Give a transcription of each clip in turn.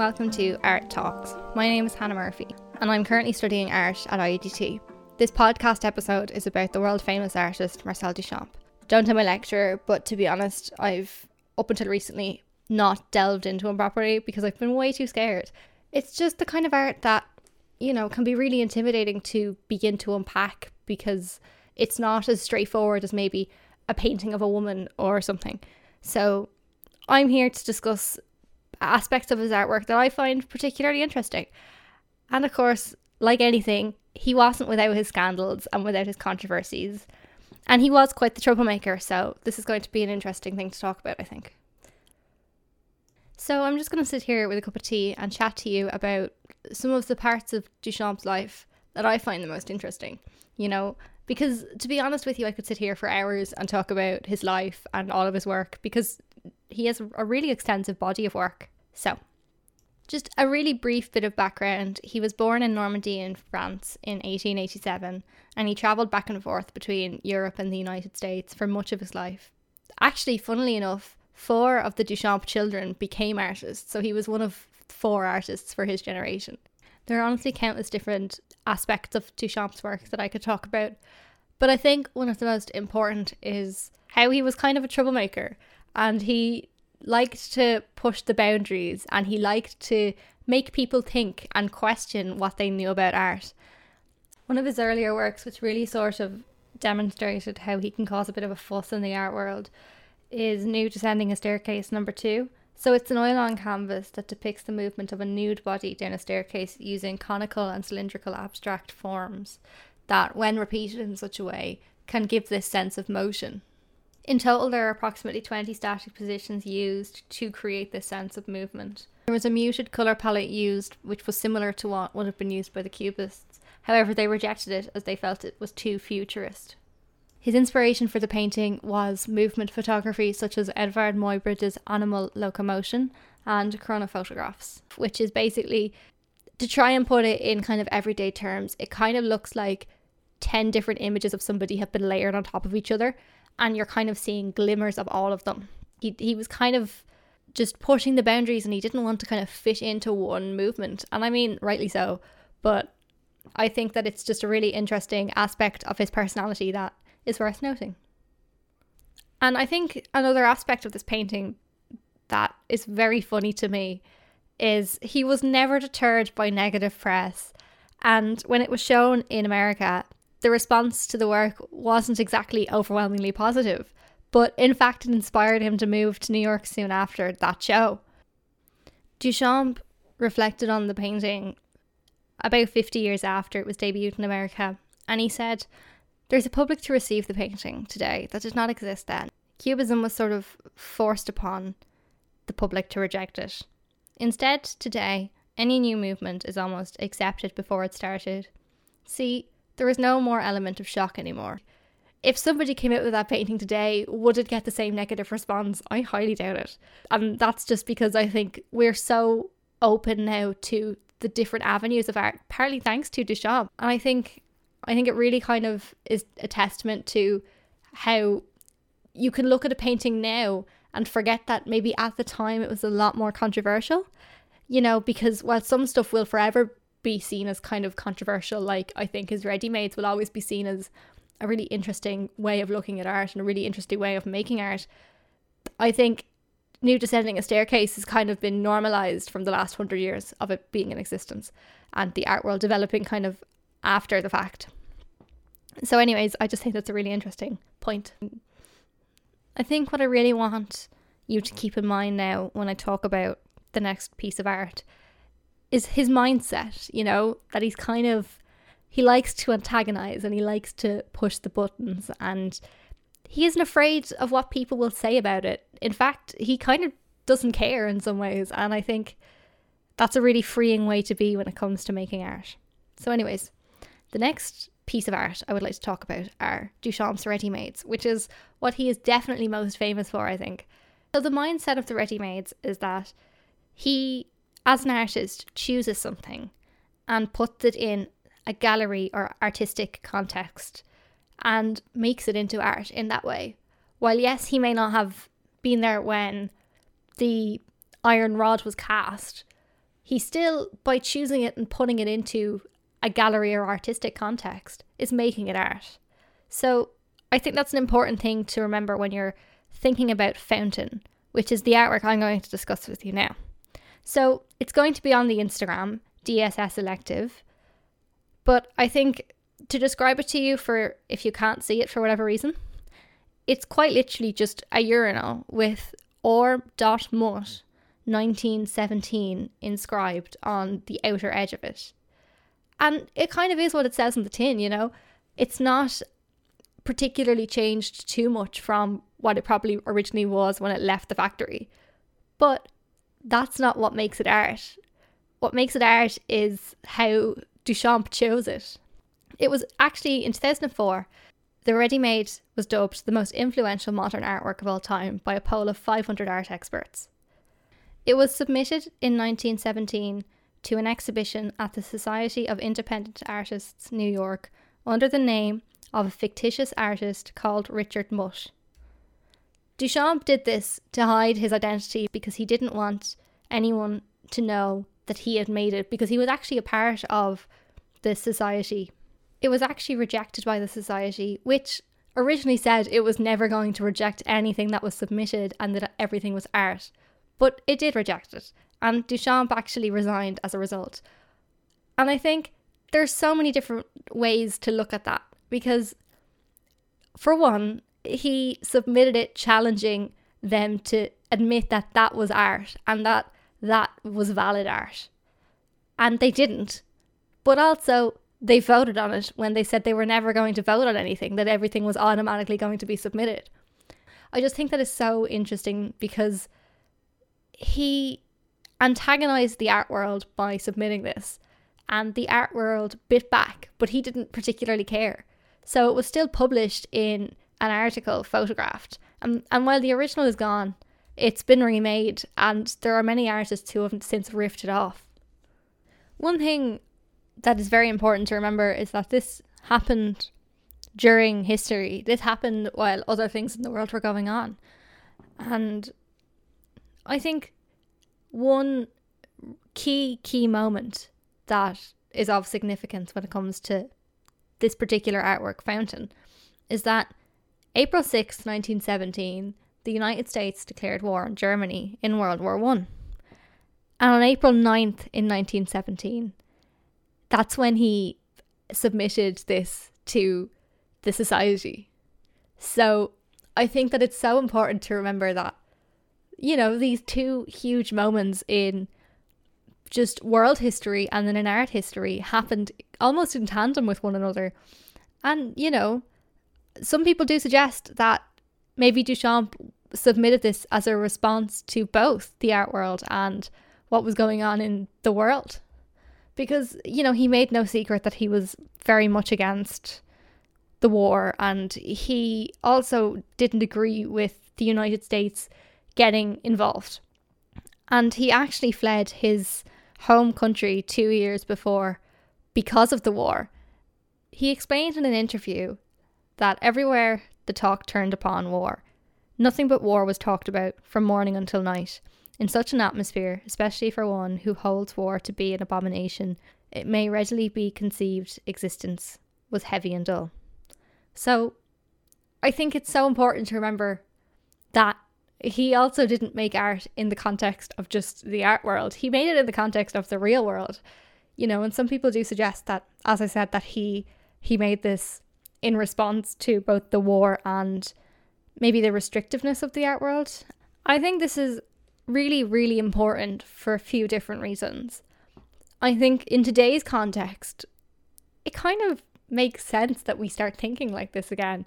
welcome to Art Talks. My name is Hannah Murphy, and I'm currently studying art at IADT. This podcast episode is about the world famous artist Marcel Duchamp. Don't tell my lecturer, but to be honest, I've up until recently not delved into him properly because I've been way too scared. It's just the kind of art that, you know, can be really intimidating to begin to unpack because it's not as straightforward as maybe a painting of a woman or something. So I'm here to discuss aspects of his artwork that I find particularly interesting. And of course, like anything, he wasn't without his scandals and without his controversies. And he was quite the troublemaker, so this is going to be an interesting thing to talk about, I think. So I'm just going to sit here with a cup of tea and chat to you about some of the parts of Duchamp's life that I find the most interesting. You know, because to be honest with you, I could sit here for hours and talk about his life and all of his work because he has a really extensive body of work. So, just a really brief bit of background. He was born in Normandy in France in 1887 and he travelled back and forth between Europe and the United States for much of his life. Actually, funnily enough, four of the Duchamp children became artists, so he was one of four artists for his generation. There are honestly countless different aspects of Duchamp's work that I could talk about, but I think one of the most important is how he was kind of a troublemaker and he liked to push the boundaries and he liked to make people think and question what they knew about art. One of his earlier works, which really sort of demonstrated how he can cause a bit of a fuss in the art world, is Nude Descending a Staircase number two. So it's an oil on canvas that depicts the movement of a nude body down a staircase using conical and cylindrical abstract forms that, when repeated in such a way, can give this sense of motion. In total, there are approximately 20 static positions used to create this sense of movement. There was a muted colour palette used, which was similar to what would have been used by the Cubists. However, they rejected it as they felt it was too futurist. His inspiration for the painting was movement photography, such as Eadweard Muybridge's Animal Locomotion and chronophotographs, which is basically to try and put it in kind of everyday terms, it kind of looks like 10 different images of somebody have been layered on top of each other and you're kind of seeing glimmers of all of them. He he was kind of just pushing the boundaries and he didn't want to kind of fit into one movement. And I mean, rightly so, but I think that it's just a really interesting aspect of his personality that is worth noting. And I think another aspect of this painting that is very funny to me is he was never deterred by negative press. And when it was shown in America, the response to the work wasn't exactly overwhelmingly positive, but in fact, it inspired him to move to New York soon after that show. Duchamp reflected on the painting about 50 years after it was debuted in America, and he said, There's a public to receive the painting today that did not exist then. Cubism was sort of forced upon the public to reject it. Instead, today, any new movement is almost accepted before it started. See, there is no more element of shock anymore. If somebody came out with that painting today, would it get the same negative response? I highly doubt it. And that's just because I think we're so open now to the different avenues of art, partly thanks to Duchamp. And I think I think it really kind of is a testament to how you can look at a painting now and forget that maybe at the time it was a lot more controversial. You know, because while some stuff will forever be seen as kind of controversial. Like I think his ready mades will always be seen as a really interesting way of looking at art and a really interesting way of making art. I think Nude Descending a Staircase has kind of been normalized from the last hundred years of it being in existence and the art world developing kind of after the fact. So, anyways, I just think that's a really interesting point. I think what I really want you to keep in mind now when I talk about the next piece of art is his mindset, you know, that he's kind of he likes to antagonize and he likes to push the buttons and he isn't afraid of what people will say about it. In fact, he kind of doesn't care in some ways and I think that's a really freeing way to be when it comes to making art. So anyways, the next piece of art I would like to talk about are Duchamp's ready-mades, which is what he is definitely most famous for, I think. So the mindset of the ready-mades is that he as an artist, chooses something and puts it in a gallery or artistic context and makes it into art in that way. While, yes, he may not have been there when the iron rod was cast, he still, by choosing it and putting it into a gallery or artistic context, is making it art. So I think that's an important thing to remember when you're thinking about Fountain, which is the artwork I'm going to discuss with you now. So it's going to be on the Instagram, DSS Elective. But I think to describe it to you for if you can't see it for whatever reason, it's quite literally just a urinal with R. Mutt 1917 inscribed on the outer edge of it. And it kind of is what it says in the tin, you know? It's not particularly changed too much from what it probably originally was when it left the factory. But that's not what makes it art. What makes it art is how Duchamp chose it. It was actually in 2004, the ready made was dubbed the most influential modern artwork of all time by a poll of 500 art experts. It was submitted in 1917 to an exhibition at the Society of Independent Artists, New York, under the name of a fictitious artist called Richard Mutt. Duchamp did this to hide his identity because he didn't want anyone to know that he had made it because he was actually a part of the society. It was actually rejected by the society, which originally said it was never going to reject anything that was submitted and that everything was art. But it did reject it, and Duchamp actually resigned as a result. And I think there's so many different ways to look at that because, for one, he submitted it challenging them to admit that that was art and that that was valid art. And they didn't. But also, they voted on it when they said they were never going to vote on anything, that everything was automatically going to be submitted. I just think that is so interesting because he antagonized the art world by submitting this, and the art world bit back, but he didn't particularly care. So it was still published in an article photographed. And, and while the original is gone, it's been remade, and there are many artists who have since ripped it off. One thing that is very important to remember is that this happened during history. This happened while other things in the world were going on. And I think one key, key moment that is of significance when it comes to this particular artwork, Fountain, is that April 6, 1917, the United States declared war on Germany in World War One. And on April 9th in 1917, that's when he submitted this to the society. So I think that it's so important to remember that, you know, these two huge moments in just world history and then in art history happened almost in tandem with one another. And, you know, some people do suggest that maybe Duchamp submitted this as a response to both the art world and what was going on in the world. Because, you know, he made no secret that he was very much against the war and he also didn't agree with the United States getting involved. And he actually fled his home country two years before because of the war. He explained in an interview that everywhere the talk turned upon war, nothing but war was talked about from morning until night. In such an atmosphere, especially for one who holds war to be an abomination, it may readily be conceived existence was heavy and dull. So, I think it's so important to remember that he also didn't make art in the context of just the art world. He made it in the context of the real world. You know, and some people do suggest that as I said that he he made this in response to both the war and maybe the restrictiveness of the art world. I think this is really really important for a few different reasons. I think in today's context it kind of makes sense that we start thinking like this again,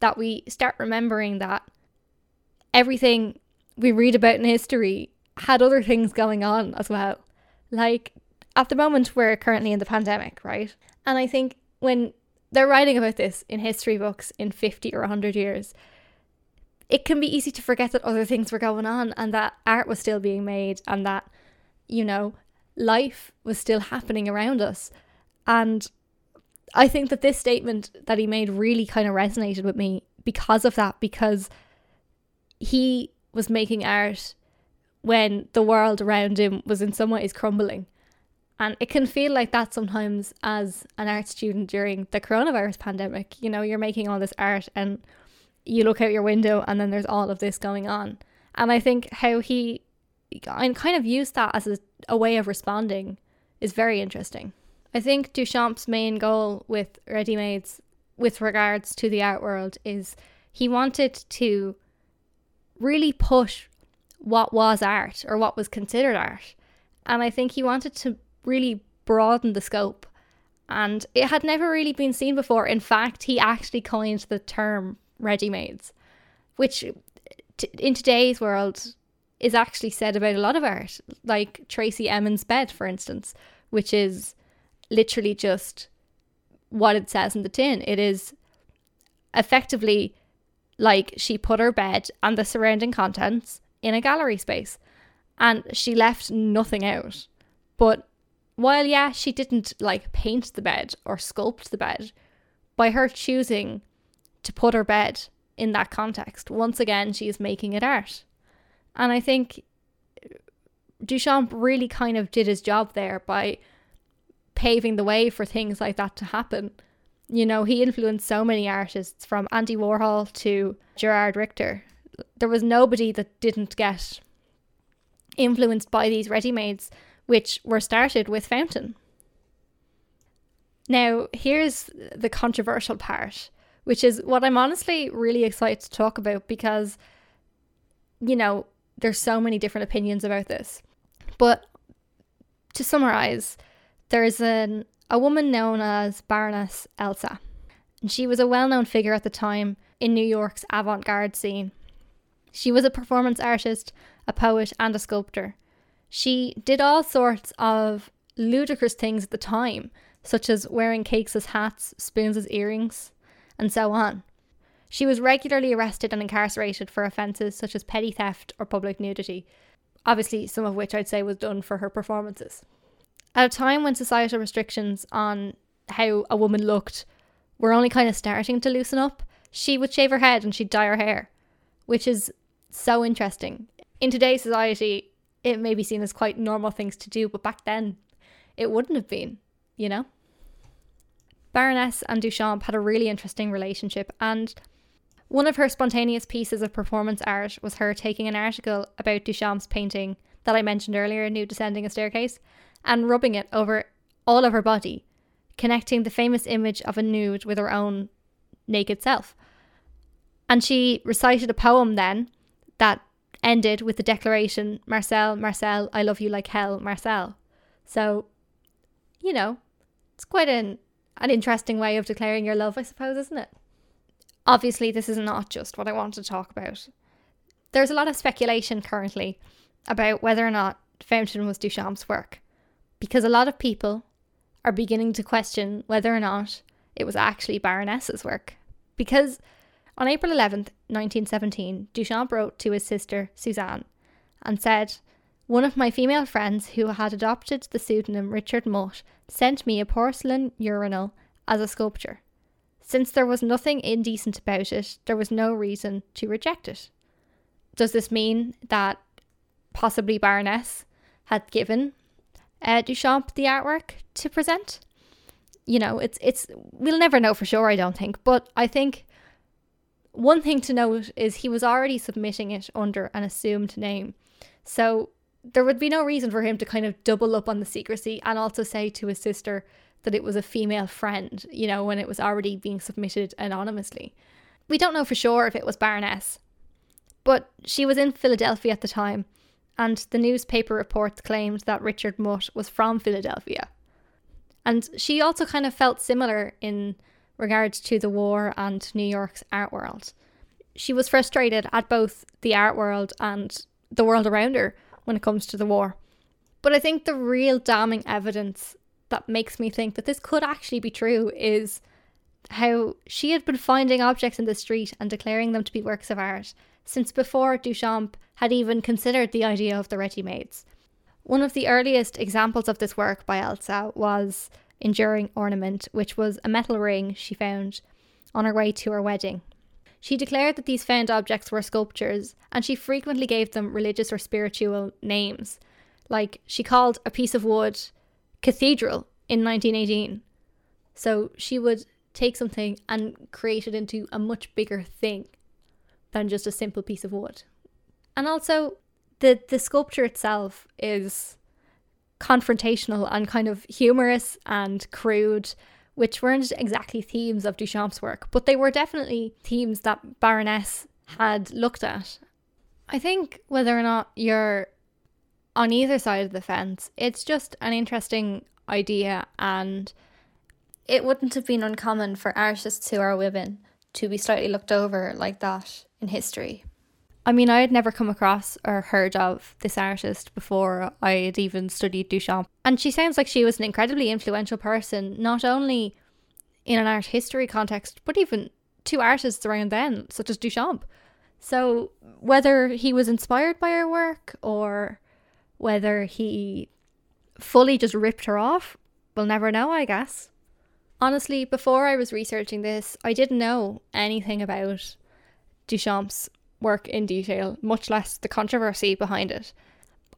that we start remembering that everything we read about in history had other things going on as well. Like at the moment, we're currently in the pandemic, right? And I think when they're writing about this in history books in 50 or 100 years, it can be easy to forget that other things were going on and that art was still being made and that, you know, life was still happening around us. And I think that this statement that he made really kind of resonated with me because of that, because he was making art when the world around him was in some ways crumbling. And it can feel like that sometimes as an art student during the coronavirus pandemic. You know, you're making all this art and you look out your window and then there's all of this going on. And I think how he and kind of used that as a, a way of responding is very interesting. I think Duchamp's main goal with Ready Mades with regards to the art world is he wanted to really push what was art or what was considered art. And I think he wanted to really broadened the scope. And it had never really been seen before. In fact, he actually coined the term ready mades, which t- in today's world is actually said about a lot of art, like Tracey Emin's bed, for instance, which is literally just what it says in the tin. It is effectively like she put her bed and the surrounding contents in a gallery space and she left nothing out. But while, yeah, she didn't like paint the bed or sculpt the bed, by her choosing to put her bed in that context, once again, she is making it art. And I think uh, Duchamp really kind of did his job there by paving the way for things like that to happen. You know, he influenced so many artists from Andy Warhol to Gerhard Richter. There was nobody that didn't get influenced by these ready mades, which were started with Fountain. Now, here's the controversial part, which is what I'm honestly really excited to talk about because, you know, there's so many different opinions about this. But to summarize, there's an, a woman known as Baroness Elsa. And she was a well known figure at the time in New York's avant garde scene. She was a performance artist, a poet, and a sculptor. She did all sorts of ludicrous things at the time, such as wearing cakes as hats, spoons as earrings, and so on. She was regularly arrested and incarcerated for offences such as petty theft or public nudity, obviously, some of which I'd say was done for her performances. At a time when societal restrictions on how a woman looked were only kind of starting to loosen up, she would shave her head and she'd dye her hair, which is so interesting. In today's society, it may be seen as quite normal things to do, but back then, it wouldn't have been, you know? Baroness and Duchamp had a really interesting relationship, and one of her spontaneous pieces of performance art was her taking an article about Duchamp's painting that I mentioned earlier, Nude Descending a Staircase, and rubbing it over all of her body, connecting the famous image of a nude with her own naked self. And she recited a poem then that ended with the declaration Marcel, Marcel, I love you like hell, Marcel. So, you know, it's quite an, an interesting way of declaring your love, I suppose, isn't it? Obviously, this is not just what I want to talk about. There's a lot of speculation currently about whether or not Fountain was Duchamp's work, because a lot of people are beginning to question whether or not it was actually Baroness's work. Because on April 11th, 1917, Duchamp wrote to his sister Suzanne and said, One of my female friends who had adopted the pseudonym Richard Mutt sent me a porcelain urinal as a sculpture. Since there was nothing indecent about it, there was no reason to reject it. Does this mean that possibly Baroness had given uh, Duchamp the artwork to present? You know, it's it's we'll never know for sure. I don't think, but I think one thing to note is he was already submitting it under an assumed name, so there would be no reason for him to kind of double up on the secrecy and also say to his sister, that it was a female friend, you know, when it was already being submitted anonymously. We don't know for sure if it was Baroness, but she was in Philadelphia at the time, and the newspaper reports claimed that Richard Mutt was from Philadelphia. And she also kind of felt similar in regards to the war and New York's art world. She was frustrated at both the art world and the world around her when it comes to the war. But I think the real damning evidence that makes me think that this could actually be true is how she had been finding objects in the street and declaring them to be works of art since before Duchamp had even considered the idea of the ready mades. One of the earliest examples of this work by Elsa was Enduring Ornament, which was a metal ring she found on her way to her wedding. She declared that these found objects were sculptures, and she frequently gave them religious or spiritual names. Like she called a piece of wood cathedral in 1918. So she would take something and create it into a much bigger thing than just a simple piece of wood. And also, the, the sculpture itself is confrontational and kind of humorous and crude, which weren't exactly themes of Duchamp's work, but they were definitely themes that Baroness had looked at. I think whether or not you're on either side of the fence, it's just an interesting idea, and it wouldn't have been uncommon for artists who are women to be slightly looked over like that in history. I mean, I had never come across or heard of this artist before I had even studied Duchamp. And she sounds like she was an incredibly influential person, not only in an art history context, but even to artists around then, such as Duchamp. So, whether he was inspired by her work or whether he fully just ripped her off, we'll never know, I guess. Honestly, before I was researching this, I didn't know anything about Duchamp's work in detail, much less the controversy behind it.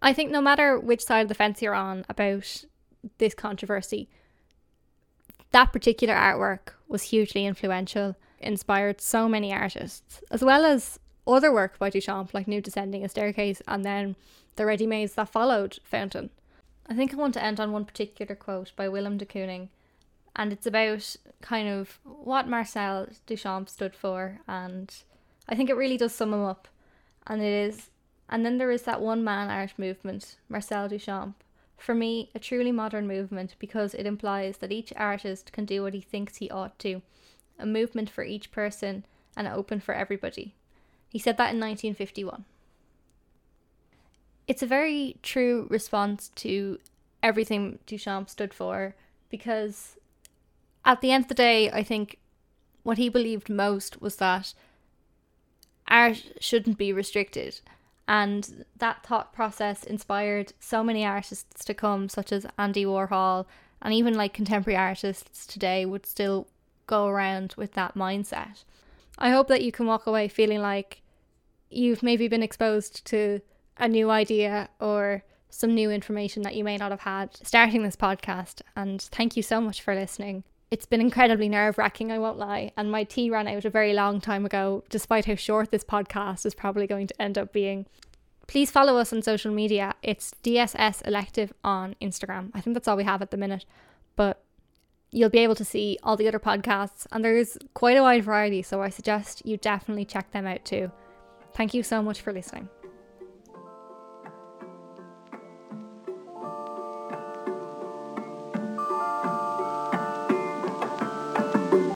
I think no matter which side of the fence you're on about this controversy, that particular artwork was hugely influential, inspired so many artists, as well as other work by Duchamp, like Nude Descending a Staircase, and then the ready mades that followed Fountain. I think I want to end on one particular quote by Willem de Kooning, and it's about kind of what Marcel Duchamp stood for and I think it really does sum him up. And it is. And then there is that one man art movement, Marcel Duchamp. For me, a truly modern movement because it implies that each artist can do what he thinks he ought to. A movement for each person and open for everybody. He said that in 1951. It's a very true response to everything Duchamp stood for because at the end of the day, I think what he believed most was that art shouldn't be restricted. And that thought process inspired so many artists to come, such as Andy Warhol, and even like contemporary artists today would still go around with that mindset. I hope that you can walk away feeling like you've maybe been exposed to a new idea or some new information that you may not have had starting this podcast. And thank you so much for listening it's been incredibly nerve wracking, I won't lie. And my tea ran out a very long time ago, despite how short this podcast is probably going to end up being. Please follow us on social media. It's DSS Elective on Instagram. I think that's all we have at the minute. But you'll be able to see all the other podcasts, and there's quite a wide variety, so I suggest you definitely check them out too. Thank you so much for listening.